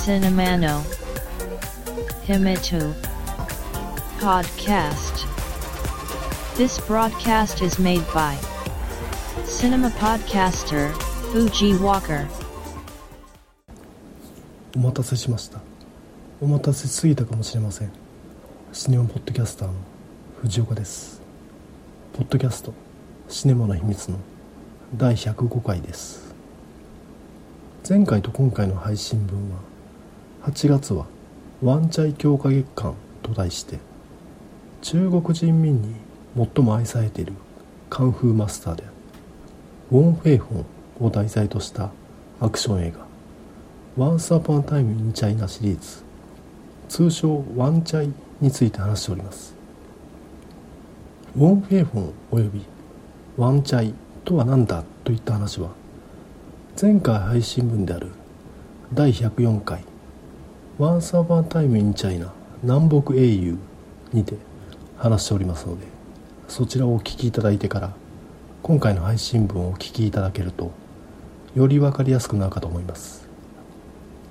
Cinemano Himitu Podcast This broadcast is made by Cinema Podcaster Fuji Walker お待たせしましたお待たせすぎたかもしれませんシネマポッドキャスターの藤岡ですポッドキャストシネマの秘密の第105回です。前回と今回の配信分は8月はワンチャイ強化月間と題して中国人民に最も愛されているカンフーマスターでウォン・フェイホンを題材としたアクション映画 Once Upon a Time in China シリーズ通称ワンチャイについて話しております。ウォン・フェイホンおよびワンチャイとは何だといった話は前回配信分である第104回 Once Upon a Time in China 南北英雄にて話しておりますのでそちらをお聞きいただいてから今回の配信分をお聞きいただけるとより分かりやすくなるかと思います。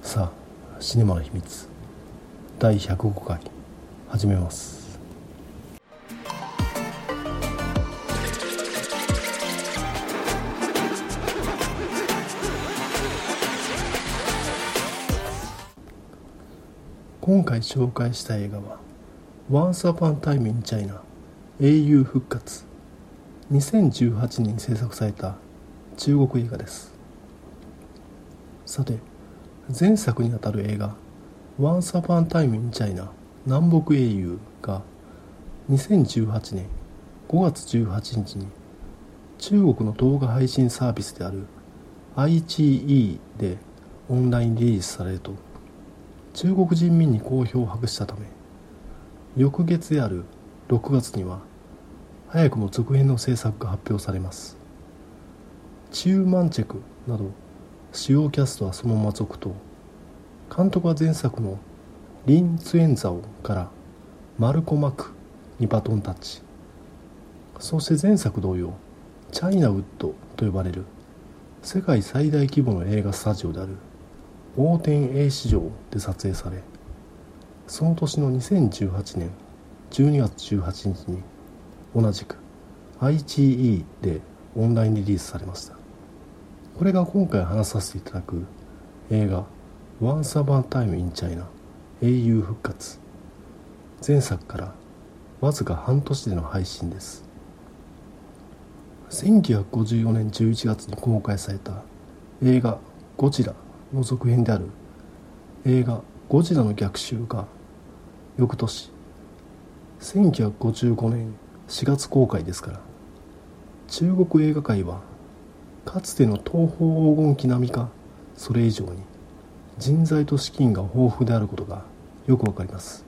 さあシネマの秘密第105回始めます。今回紹介した映画は「Once Upon a Time in China 英雄復活」2018年に制作された中国映画です。さて前作にあたる映画「Once Upon a Time in China 南北英雄」が2018年5月18日に中国の動画配信サービスである IGE でオンラインリリースされると中国人民に好評を博したため翌月である6月には早くも続編の制作が発表されます。チュー・マンチェクなど主要キャストはそのまま続投監督は前作のリン・ツエンザオからマルコ・マクにバトンタッチ。そして前作同様チャイナウッドと呼ばれる世界最大規模の映画スタジオである大天 A 市場で撮影されその年の2018年12月18日に同じく IGE でオンラインリリースされました。これが今回話させていただく映画「Once Upon a Time in China 英雄復活」前作からわずか半年での配信です。1954年11月に公開された映画「ゴジラ」の続編である映画「ゴジラの逆襲」が翌年1955年4月公開ですから中国映画界はかつての東方黄金期並みかそれ以上に人材と資金が豊富であることがよくわかります。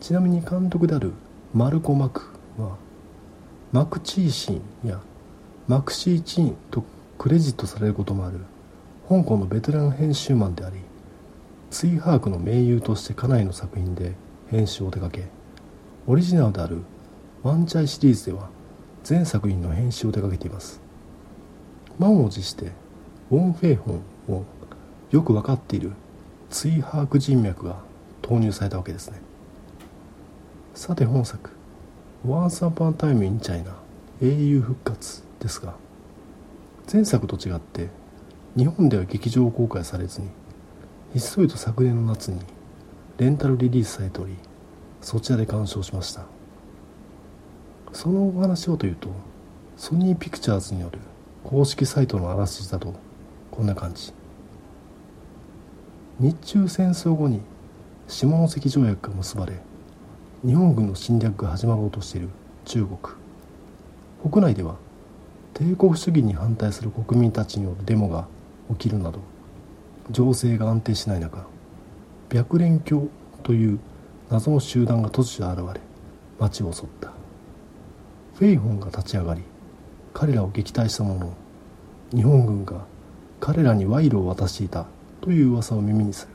ちなみに監督であるマルコ・マクはマクチーシンやマクシーチンとクレジットされることもある香港のベテラン編集マンでありツイ・ハークの盟友として家内の作品で編集を手掛けオリジナルであるワンチャイシリーズでは全作品の編集を手掛けています。満を持してウォン・フェイホンをよく分かっているツイ・ハーク人脈が投入されたわけですね。さて本作「Once Upon a Time in China 英雄復活」ですが前作と違って日本では劇場公開されずにひっそりと昨年の夏にレンタルリリースされておりそちらで鑑賞しました。そのお話をというとソニーピクチャーズによる公式サイトのあらすじだとこんな感じ。日中戦争後に下関条約が結ばれ日本軍の侵略が始まろうとしている中国。国内では帝国主義に反対する国民たちによるデモが起きるなど情勢が安定しない中白蓮教という謎の集団が突如現れ町を襲った。フェイホンが立ち上がり彼らを撃退したものの日本軍が彼らに賄賂を渡していたという噂を耳にする。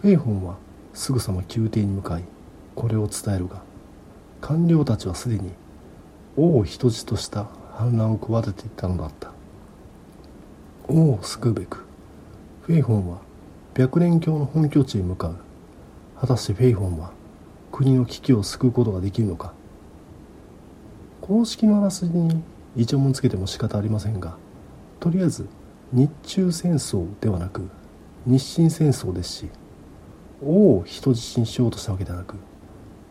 フェイホンはすぐさま宮廷に向かいこれを伝えるが官僚たちはすでに王を人質とした反乱を企てていたのだった。王を救うべくフェイホンは白蓮教の本拠地へ向かう。果たしてフェイホンは国の危機を救うことができるのか。公式のあらすじにイチャモンつけても仕方ありませんがとりあえず日中戦争ではなく日清戦争ですし王を人質にしようとしたわけではなく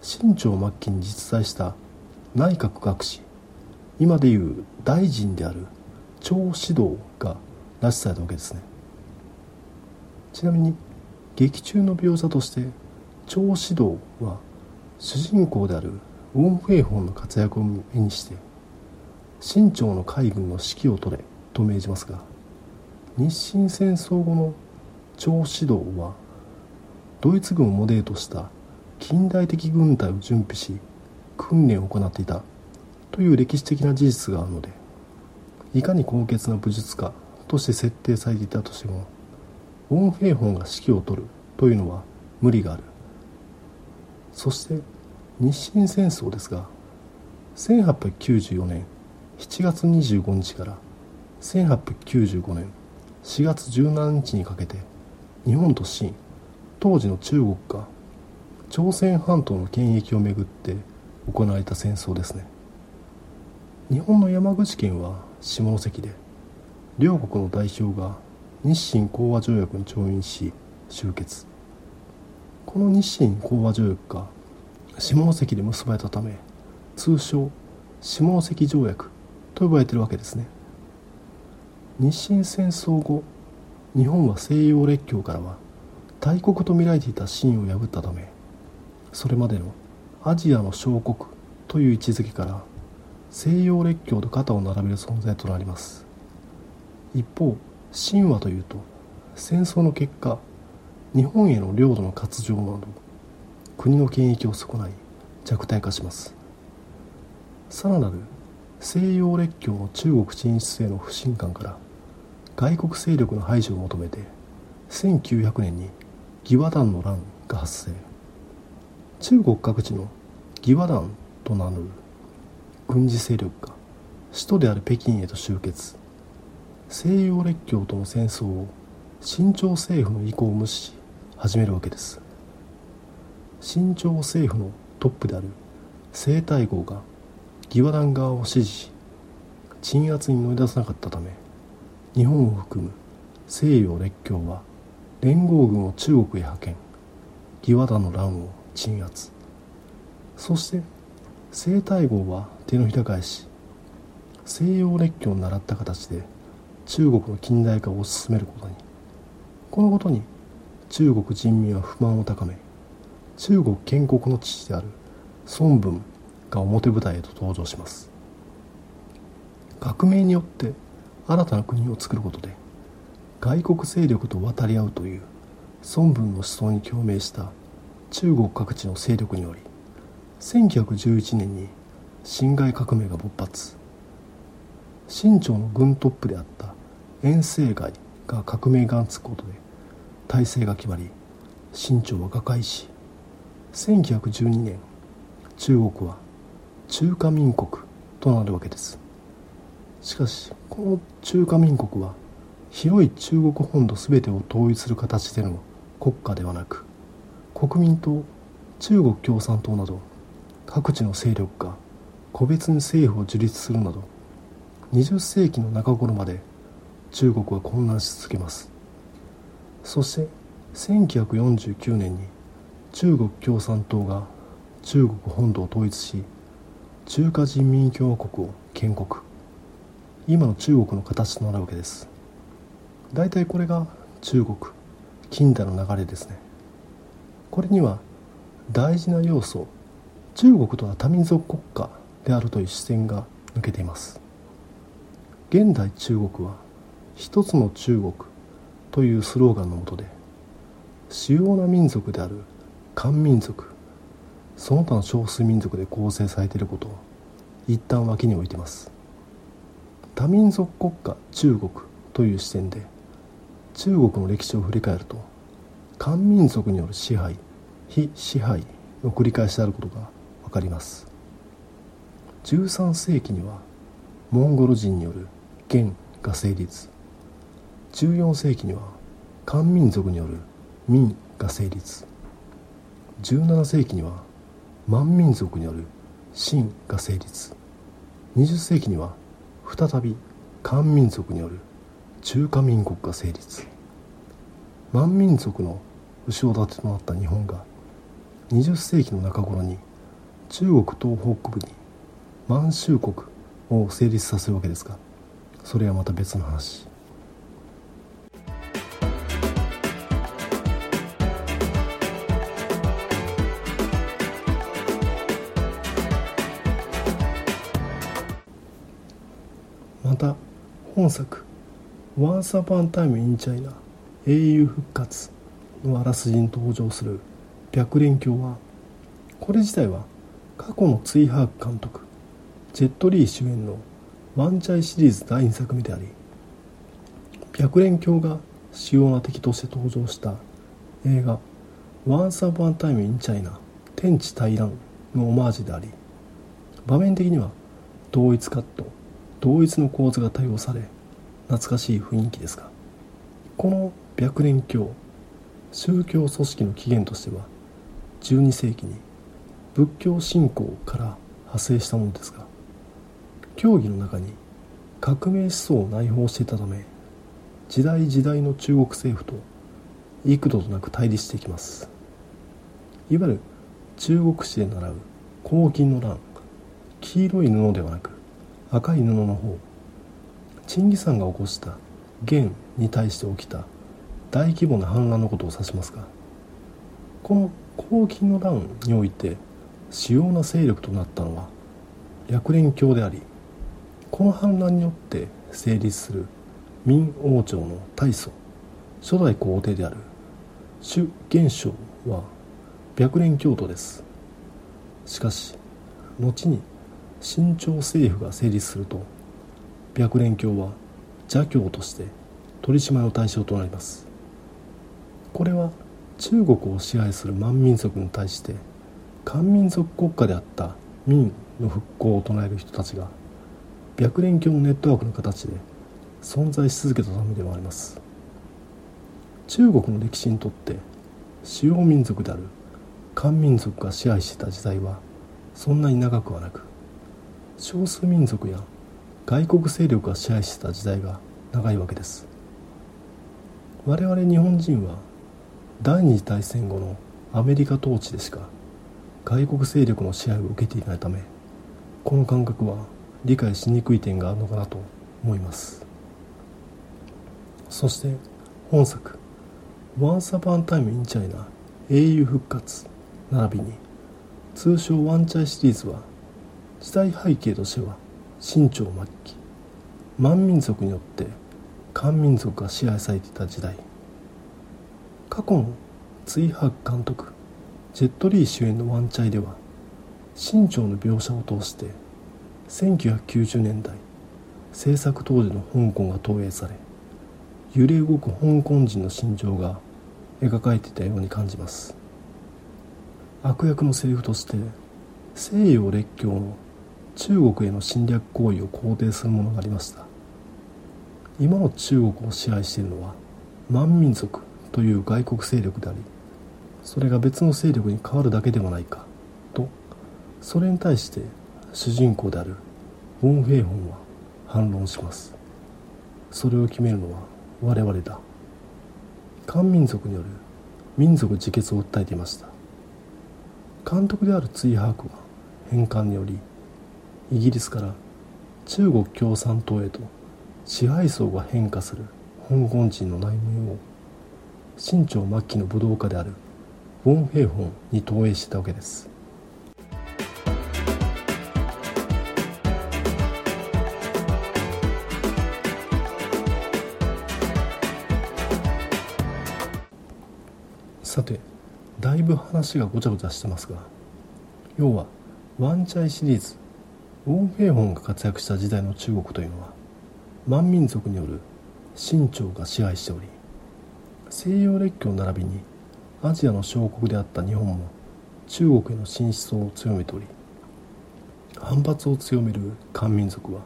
清朝末期に実在した内閣学士今でいう大臣である張指導が拉致されたわけですね。ちなみに劇中の描写として張指導は主人公であるウォン・フェイホンの活躍を目にして清朝の海軍の指揮を取れと命じますが日清戦争後の張指導はドイツ軍をモデルとした近代的軍隊を準備し訓練を行っていたという歴史的な事実があるのでいかに高潔な武術家として設定されていたとしてもウォン・フェイホンが指揮を執るというのは無理がある。そして日清戦争ですが1894年7月25日から1895年4月17日にかけて日本と清当時の中国が朝鮮半島の権益をめぐって行われた戦争ですね。日本の山口県は下関で両国の代表が日清講和条約に調印し終結。この日清講和条約が下関で結ばれたため通称下関条約と呼ばれているわけですね。日清戦争後日本は西洋列強からは大国と見られていた清を破ったためそれまでのアジアの小国という位置づけから西洋列強と肩を並べる存在となります。一方清はというと戦争の結果日本への領土の割譲など国の権益を損ない弱体化します。さらなる西洋列強の中国進出への不信感から外国勢力の排除を求めて1900年に義和団の乱が発生。中国各地の義和団と名乗る軍事勢力が首都である北京へと集結。西洋列強との戦争を清朝政府の意向を無視し始めるわけです。清朝政府のトップである清太后が義和団側を支持し鎮圧に乗り出さなかったため日本を含む西洋列強は連合軍を中国へ派遣義和団の乱を鎮圧。そして清太后は手のひら返し西洋列強を習った形で中国の近代化を進めることに。このことに中国人民は不満を高め中国建国の父である孫文が表舞台へと登場します。革命によって新たな国を作ることで外国勢力と渡り合うという孫文の思想に共鳴した中国各地の勢力により1911年に辛亥革命が勃発。清朝の軍トップであった遠征外が革命がつくことで体制が決まり清朝は瓦解し1912年中国は中華民国となるわけです。しかしこの中華民国は広い中国本土全てを統一する形での国家ではなく国民党中国共産党など各地の勢力が個別に政府を樹立するなど20世紀の中頃まで中国は混乱し続けます。そして1949年に中国共産党が中国本土を統一し中華人民共和国を建国。今の中国の形となるわけです。大体これが中国近代の流れですね。これには大事な要素中国とは多民族国家であるという視点が抜けています。現代中国は一つの中国というスローガンのもとで主要な民族である漢民族その他の少数民族で構成されていることを一旦脇に置いています。多民族国家中国という視点で中国の歴史を振り返ると漢民族による支配非支配の繰り返しであることが分かります。13世紀にはモンゴル人による元が成立。14世紀には漢民族による民が成立17世紀には満民族による秦が成立20世紀には再び漢民族による中華民国が成立満民族の後ろ盾となった日本が20世紀の中頃に中国東北部に満州国を成立させるわけですがそれはまた別の話。作「Once Upon a Time in China 英雄復活」のあらすじに登場する白蓮教はこれ自体は過去のツイ・ハーク監督ジェット・リー主演のワンチャイシリーズ第2作目であり白蓮教が主要な敵として登場した映画「Once Upon a Time in China 天地大乱」のオマージュであり場面的には同一カット同一の構図が多用され懐かしい雰囲気ですがこの白蓮教宗教組織の起源としては12世紀に仏教信仰から派生したものですが教義の中に革命思想を内包していたため時代時代の中国政府と幾度となく対立していきます。いわゆる中国史で習う黄金の乱黄色い布ではなく赤い布の方チンギさんが起こした元に対して起きた大規模な反乱のことを指しますがこの黄金の乱において主要な勢力となったのは白蓮教でありこの反乱によって成立する明王朝の大祖初代皇帝である朱元璋は白蓮教徒です。しかし後に新朝政府が成立すると白蓮教は邪教として取り締まりの対象となります。これは中国を支配する満民族に対して漢民族国家であった民の復興を唱える人たちが白蓮教のネットワークの形で存在し続けたためでもあります。中国の歴史にとって主要民族である漢民族が支配していた時代はそんなに長くはなく少数民族や外国勢力が支配してた時代が長いわけです。我々日本人は第二次大戦後のアメリカ統治でしか外国勢力の支配を受けていないためこの感覚は理解しにくい点があるのかなと思います。そして本作「Once Upon a Time in China 英雄復活」並びに通称ワンチャイシリーズは時代背景としては清朝末期満民族によって漢民族が支配されていた時代。過去のツイ・ハーク監督ジェット・リー主演のワンチャイでは清朝の描写を通して1990年代制作当時の香港が投影され揺れ動く香港人の心情が描かれていたように感じます。悪役のセリフとして西洋列強の中国への侵略行為を肯定するものがありました。今の中国を支配しているのは満民族という外国勢力でありそれが別の勢力に変わるだけではないかとそれに対して主人公であるウォン・フェイホンは反論します。それを決めるのは我々だ。漢民族による民族自決を訴えていました。監督であるツイハークは返還によりイギリスから中国共産党へと支配層が変化する香港人の内面を清朝末期の武道家であるウォン・フェイホンに投影したわけです。さてだいぶ話がごちゃごちゃしてますが要はワンチャイシリーズウォン・フェイホンが活躍した時代の中国というのは満民族による清朝が支配しており西洋列強並びにアジアの小国であった日本も中国への進出を強めており反発を強める漢民族は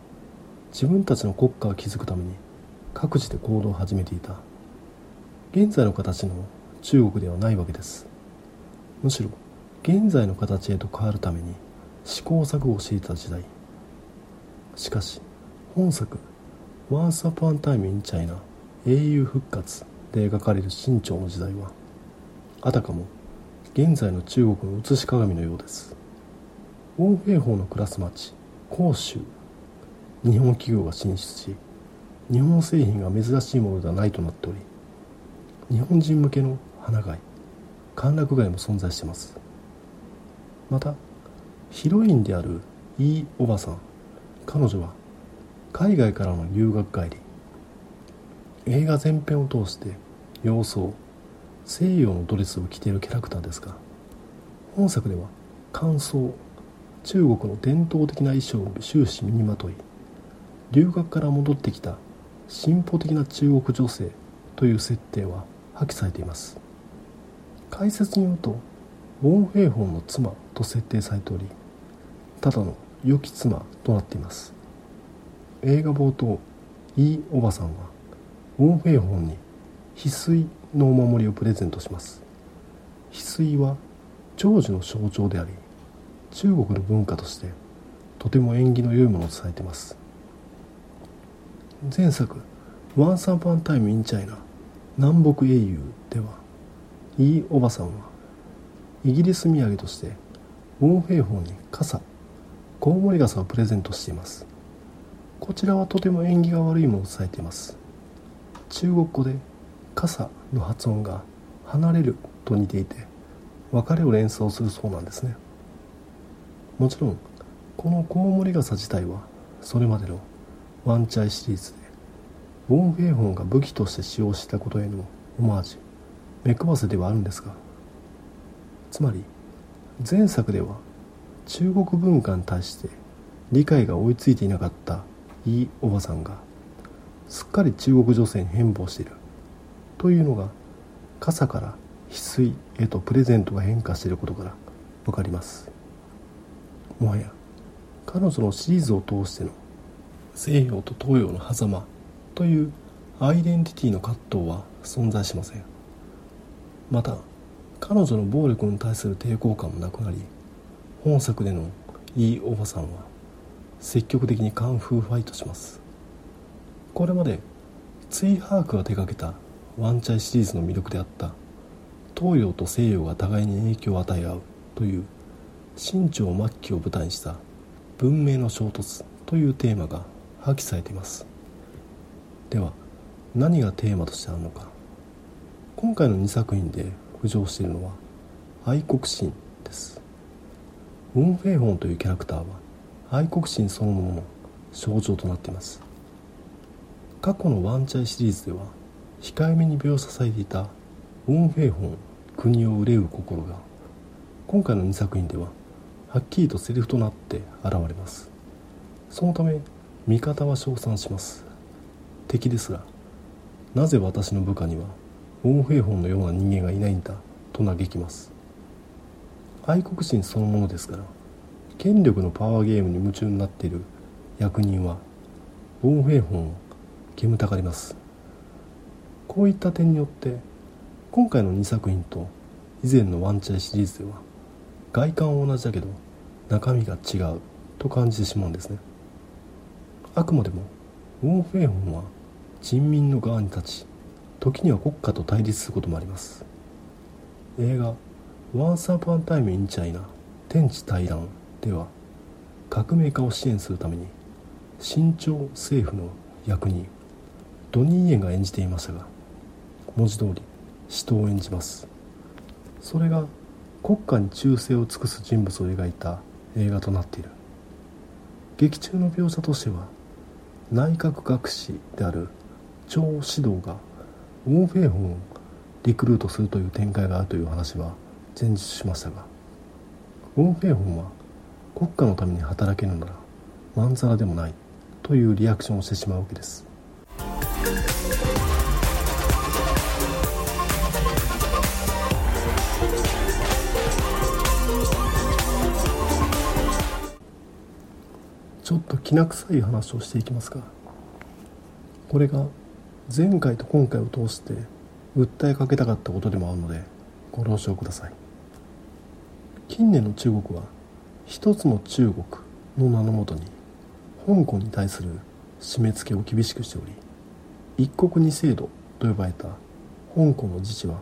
自分たちの国家を築くために各自で行動を始めていた。現在の形の中国ではないわけです。むしろ現在の形へと変わるために試行錯誤をしていた時代。しかし本作「Once Upon a Time in China 英雄復活」で描かれる清朝の時代はあたかも現在の中国の写し鏡のようです。王兵法の暮らす町広州日本企業が進出し日本製品が珍しいものではないとなっており日本人向けの花街歓楽街も存在しています。またヒロインであるイーおばさん。彼女は海外からの留学帰り映画全編を通して様相西洋のドレスを着ているキャラクターですが本作では乾燥中国の伝統的な衣装を終始身にまとい留学から戻ってきた進歩的な中国女性という設定は破棄されています。解説によるとウォン・フェイホンの妻と設定されておりただの良き妻となっています。映画冒頭イーおばさんはウォン・フェイホンに翡翠のお守りをプレゼントします。翡翠は長寿の象徴であり中国の文化としてとても縁起の良いものとされています。前作「Once Upon a Time in China 南北英雄」ではイーおばさんはイギリス土産としてウォン・フェイホンに傘コウモリ傘をプレゼントしています。こちらはとても縁起が悪いものとされています。中国語で傘の発音が離れると似ていて別れを連想するそうなんですね。もちろんこのコウモリ傘自体はそれまでのワンチャイシリーズでウォン・フェイホンが武器として使用したことへのオマージュ目配せではあるんですがつまり前作では中国文化に対して理解が追いついていなかったいいおばさんがすっかり中国女性に変貌しているというのが傘から翡翠へとプレゼントが変化していることから分かります。もはや彼女のシリーズを通しての西洋と東洋の狭間というアイデンティティの葛藤は存在しません。また彼女の暴力に対する抵抗感もなくなり本作でのいいおばさんは積極的にカンフーファイトします。これまでツイ・ハークが手掛けたワンチャイシリーズの魅力であった東洋と西洋が互いに影響を与え合うという清朝末期を舞台にした文明の衝突というテーマが破棄されています。では何がテーマとしてあるのか。今回の2作品で浮上しているのは愛国心です。ウォン・フェイホンというキャラクター。は愛国心そのものの象徴となっています。過去のワンチャイシリーズでは控えめに描写されていたウォン・フェイホン国を憂う心が今回の2作品でははっきりとセリフとなって現れます。そのため味方は称賛します。敵ですらなぜ私の部下にはウォン・フェイホンのような人間がいないんだと嘆きます。愛国心そのものですから権力のパワーゲームに夢中になっている役人はウォン・フェイホンを煙たがります。こういった点によって今回の2作品と以前のワンチャイシリーズでは外観は同じだけど中身が違うと感じてしまうんですね。あくまでもウォン・フェイホンは人民の側に立ち時には国家と対立することもあります。映画「Once Upon a Time in China 天地大乱」では革命家を支援するために新朝政府の役人ドニー・イエンが演じていましたが文字通り使徒を演じます。それが国家に忠誠を尽くす人物を描いた映画となっている。劇中の描写としては内閣学士である張指導がウォン・フェイホンをリクルートするという展開があるという話は前述しましたがウォン・フェイホンは国家のために働けるならまんざらでもないというリアクションをしてしまうわけです。ちょっときな臭い話をしていきますがこれが前回と今回を通して訴えかけたかったことでもあるのでご了承ください。近年の中国は一つの中国の名のもとに香港に対する締め付けを厳しくしており一国二制度と呼ばれた香港の自治は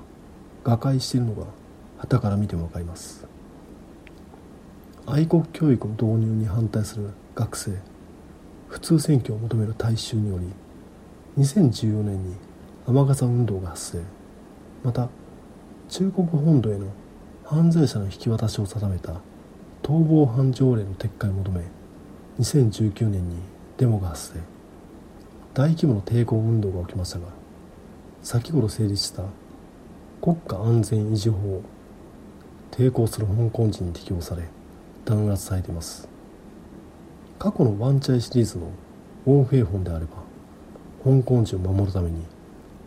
瓦解しているのが旗から見ても分かります。愛国教育の導入に反対する学生普通選挙を求める大衆により2014年に雨傘運動が発生。また中国本土への犯罪者の引き渡しを定めた逃亡犯条例の撤回を求め2019年にデモが発生。大規模な抵抗運動が起きましたが先頃成立した国家安全維持法を抵抗する香港人に適用され弾圧されています。過去のワンチャイシリーズのウォン・フェイホンであれば香港人を守るために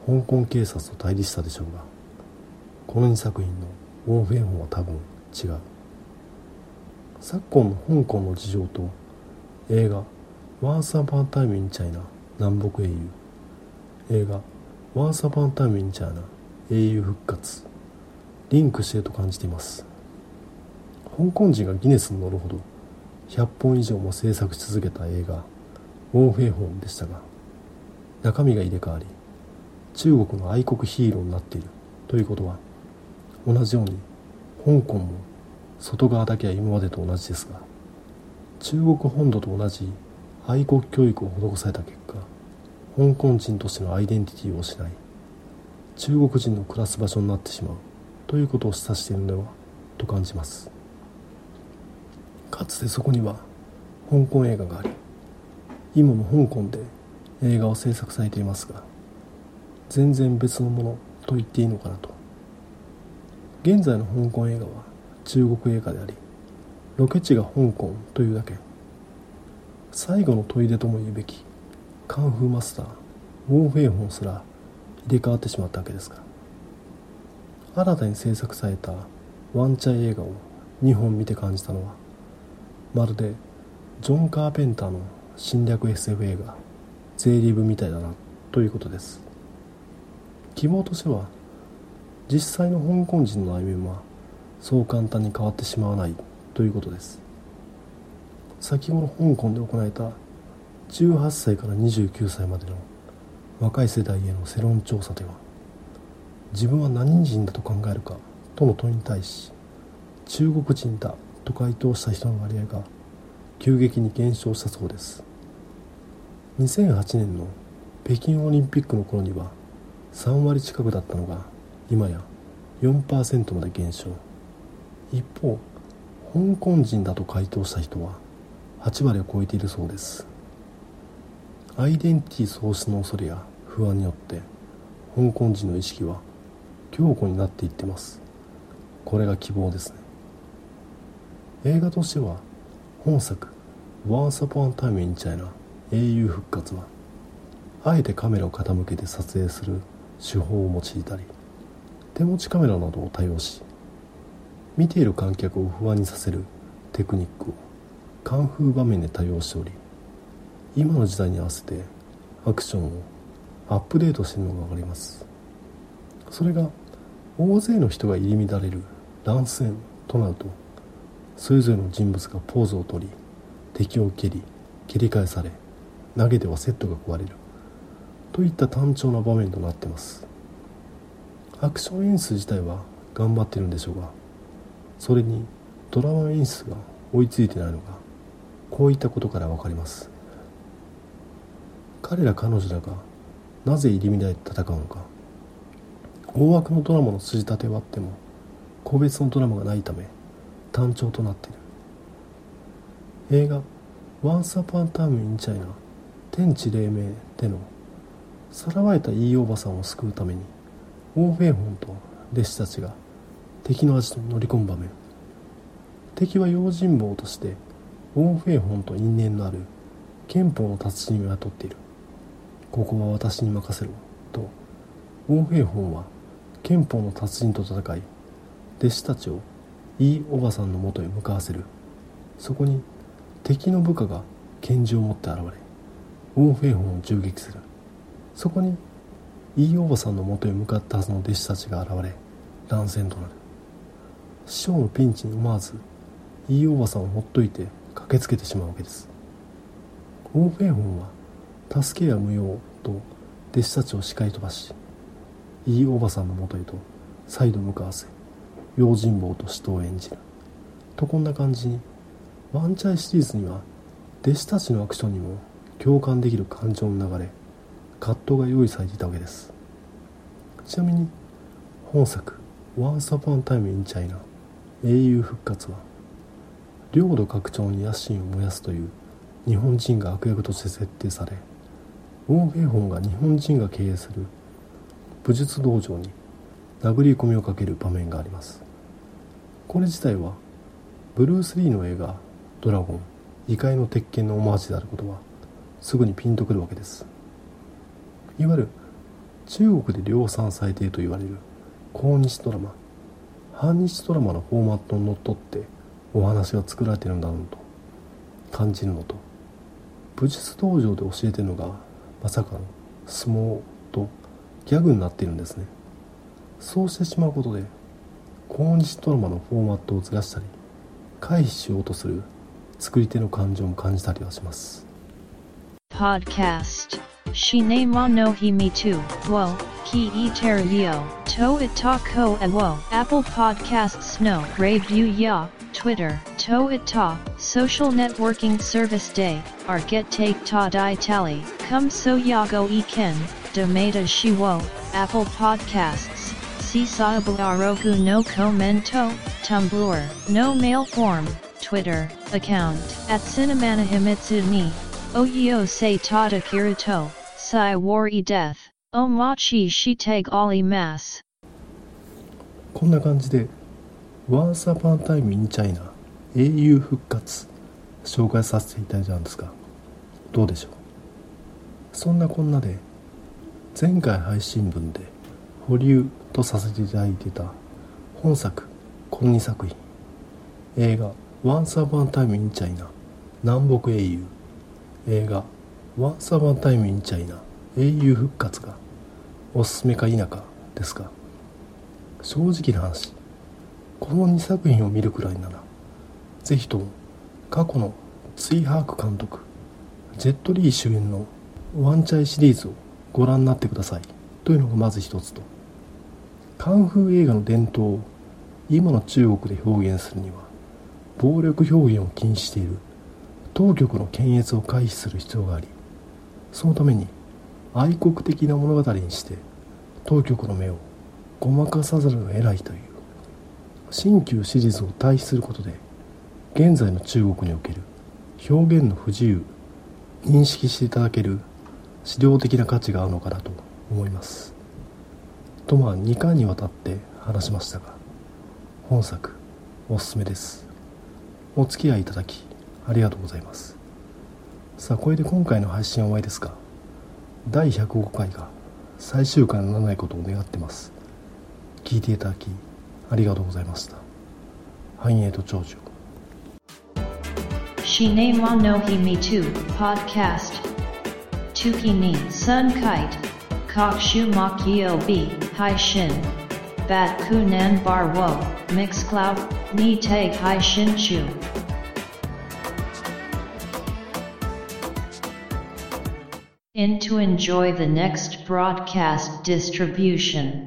香港警察と対立したでしょうがこの2作品のウォン・フェイホンは多分違う。昨今の香港の事情と映画「Once Upon a Time in China 南北英雄」映画「Once Upon a Time in China 英雄復活」リンクしてると感じています。香港人がギネスに乗るほど100本以上も制作し続けた映画「ウォン・フェイホン」でしたが中身が入れ替わり中国の愛国ヒーローになっているということは同じように香港も外側だけは今までと同じですが中国本土と同じ愛国教育を施された結果香港人としてのアイデンティティを失い中国人の暮らす場所になってしまうということを示唆しているのではと感じます。かつてそこには香港映画があり今も香港で映画を制作されていますが全然別のものと言っていいのかなと現在の香港映画は中国映画でありロケ地が香港というだけ。最後の砦とも言うべきカンフーマスターウォー・フェイホンすら入れ替わってしまったわけですが新たに制作されたワンチャイ映画を2本見て感じたのはまるでジョン・カーペンターの侵略 SF 映画税理部みたいだなということです。希望としては実際の香港人の歩みはそう簡単に変わってしまわないということです。先ほど香港で行われた18歳から29歳までの若い世代への世論調査では自分は何人だと考えるかとの問いに対し中国人だと回答した人の割合が急激に減少したそうです。2008年の北京オリンピックの頃には3割近くだったのが今や4%まで減少。一方香港人だと回答した人は8割を超えているそうです。アイデンティティ喪失の恐れや不安によって香港人の意識は強固になっていってます。これが希望ですね。映画としては本作「Once Upon a Time in China 英雄復活は」あえてカメラを傾けて撮影する手法を用いたり手持ちカメラなどを多用し見ている観客を不安にさせるテクニックをカンフー場面で多用しており今の時代に合わせてアクションをアップデートしているのが分かります。それが大勢の人が入り乱れる乱戦となるとそれぞれの人物がポーズをとり敵を蹴り蹴り返され投げてはセットが壊れる。といった単調な場面となってます。アクション演出自体は頑張ってるんでしょうがそれにドラマ演出が追いついてないのがこういったことから分かります。彼ら彼女らがなぜ入り乱れて戦うのか。大枠のドラマの筋立てはあっても個別のドラマがないため単調となっている。映画「Once Upon a Time in China 天地黎明」でのさらわれたいいおばさんを救うためにオーフェンホンと弟子たちが敵のアジトに乗り込む場面。敵は用心棒としてオーフェンホンと因縁のある憲法の達人を雇っている。ここは私に任せろと。オーフェンホンは憲法の達人と戦い弟子たちをいいおばさんのもとへ向かわせる。そこに敵の部下が拳銃を持って現れウォン・フェイホンを銃撃する。そこにイーおばさんのもとへ向かったはずの弟子たちが現れ乱戦となる。師匠のピンチに思わずイーおばさんをほっといて駆けつけてしまうわけです。ウォン・フェイホンは助けは無用と弟子たちを叱り飛ばしイーおばさんのもとへと再度向かわせ用心棒と死闘を演じる。とこんな感じにワンチャイシリーズには弟子たちのアクションにも共感できる感情の流れ葛藤が用意されていたわけです。ちなみに本作「Once Upon a Time in China 英雄復活は」領土拡張に野心を燃やすという日本人が悪役として設定されウォン・フェイホンが日本人が経営する武術道場に殴り込みをかける場面があります。これ自体はブルース・リーの映画「ドラゴン異界の鉄拳」のオマージュであることはすぐにピンとくるわけです。いわゆる中国で量産されていると言われる抗日ドラマ反日ドラマのフォーマットにのっとってお話が作られているんだろうと感じるのと武術道場で教えてるのがまさかの相撲とギャグになっているんですねそうしてしまうことで抗日ドラマのフォーマットをずらしたり回避しようとする作り手の感情も感じたりはします Podcast. Shine mo no hi me too. Wo, ki e ter yo. To it ta ko e wo. Apple Podcasts no. Review ya. Twitter. To it ta. Social networking service day. Our get take ta di tally. Come so ya go e ken. Shi wo. Apple Podcasts. Sisabu arogu no commento. Tumblr. No mail form. Twitter. Account. At Cinemana Himitsu ni. Oyo se tada Sai wari death. Omachi shiteg ali mas. こんな感じで「Once Upon a Time in China 英雄復活」紹介させていただいたんですがどうでしょうそんなこんなで前回配信分で保留とさせていただいてた本作この2作品映画「Once Upon a Time in China 南北英雄」映画「Once Upon a Time in China 英雄復活」がおすすめか否かですが正直な話。この2作品を見るくらいならぜひとも過去のツイ・ハーク監督ジェット・リー主演のワンチャイシリーズをご覧になってください。というのがまず一つと。カンフー映画の伝統を今の中国で表現するには暴力表現を禁止している当局の検閲を回避する必要がありそのために愛国的な物語にして当局の目をごまかさざるを得ないという新旧シリーズを対比することで現在の中国における表現の不自由認識していただける資料的な価値があるのかなと思います。とまあ2回にわたって話しましたが本作おすすめです。お付き合いいただきありがとうございます。さあこれで今回の配信は終わりですか？第105回が最終回にならないことを願ってます。聞いていただきありがとうございました。繁栄と長寿シネマノヒミトゥポッドキャストトゥキニサンカイト各種マキヨビ配信バッコナンバーウォーミックスクラウドにて配信中 In to enjoy the next broadcast distribution.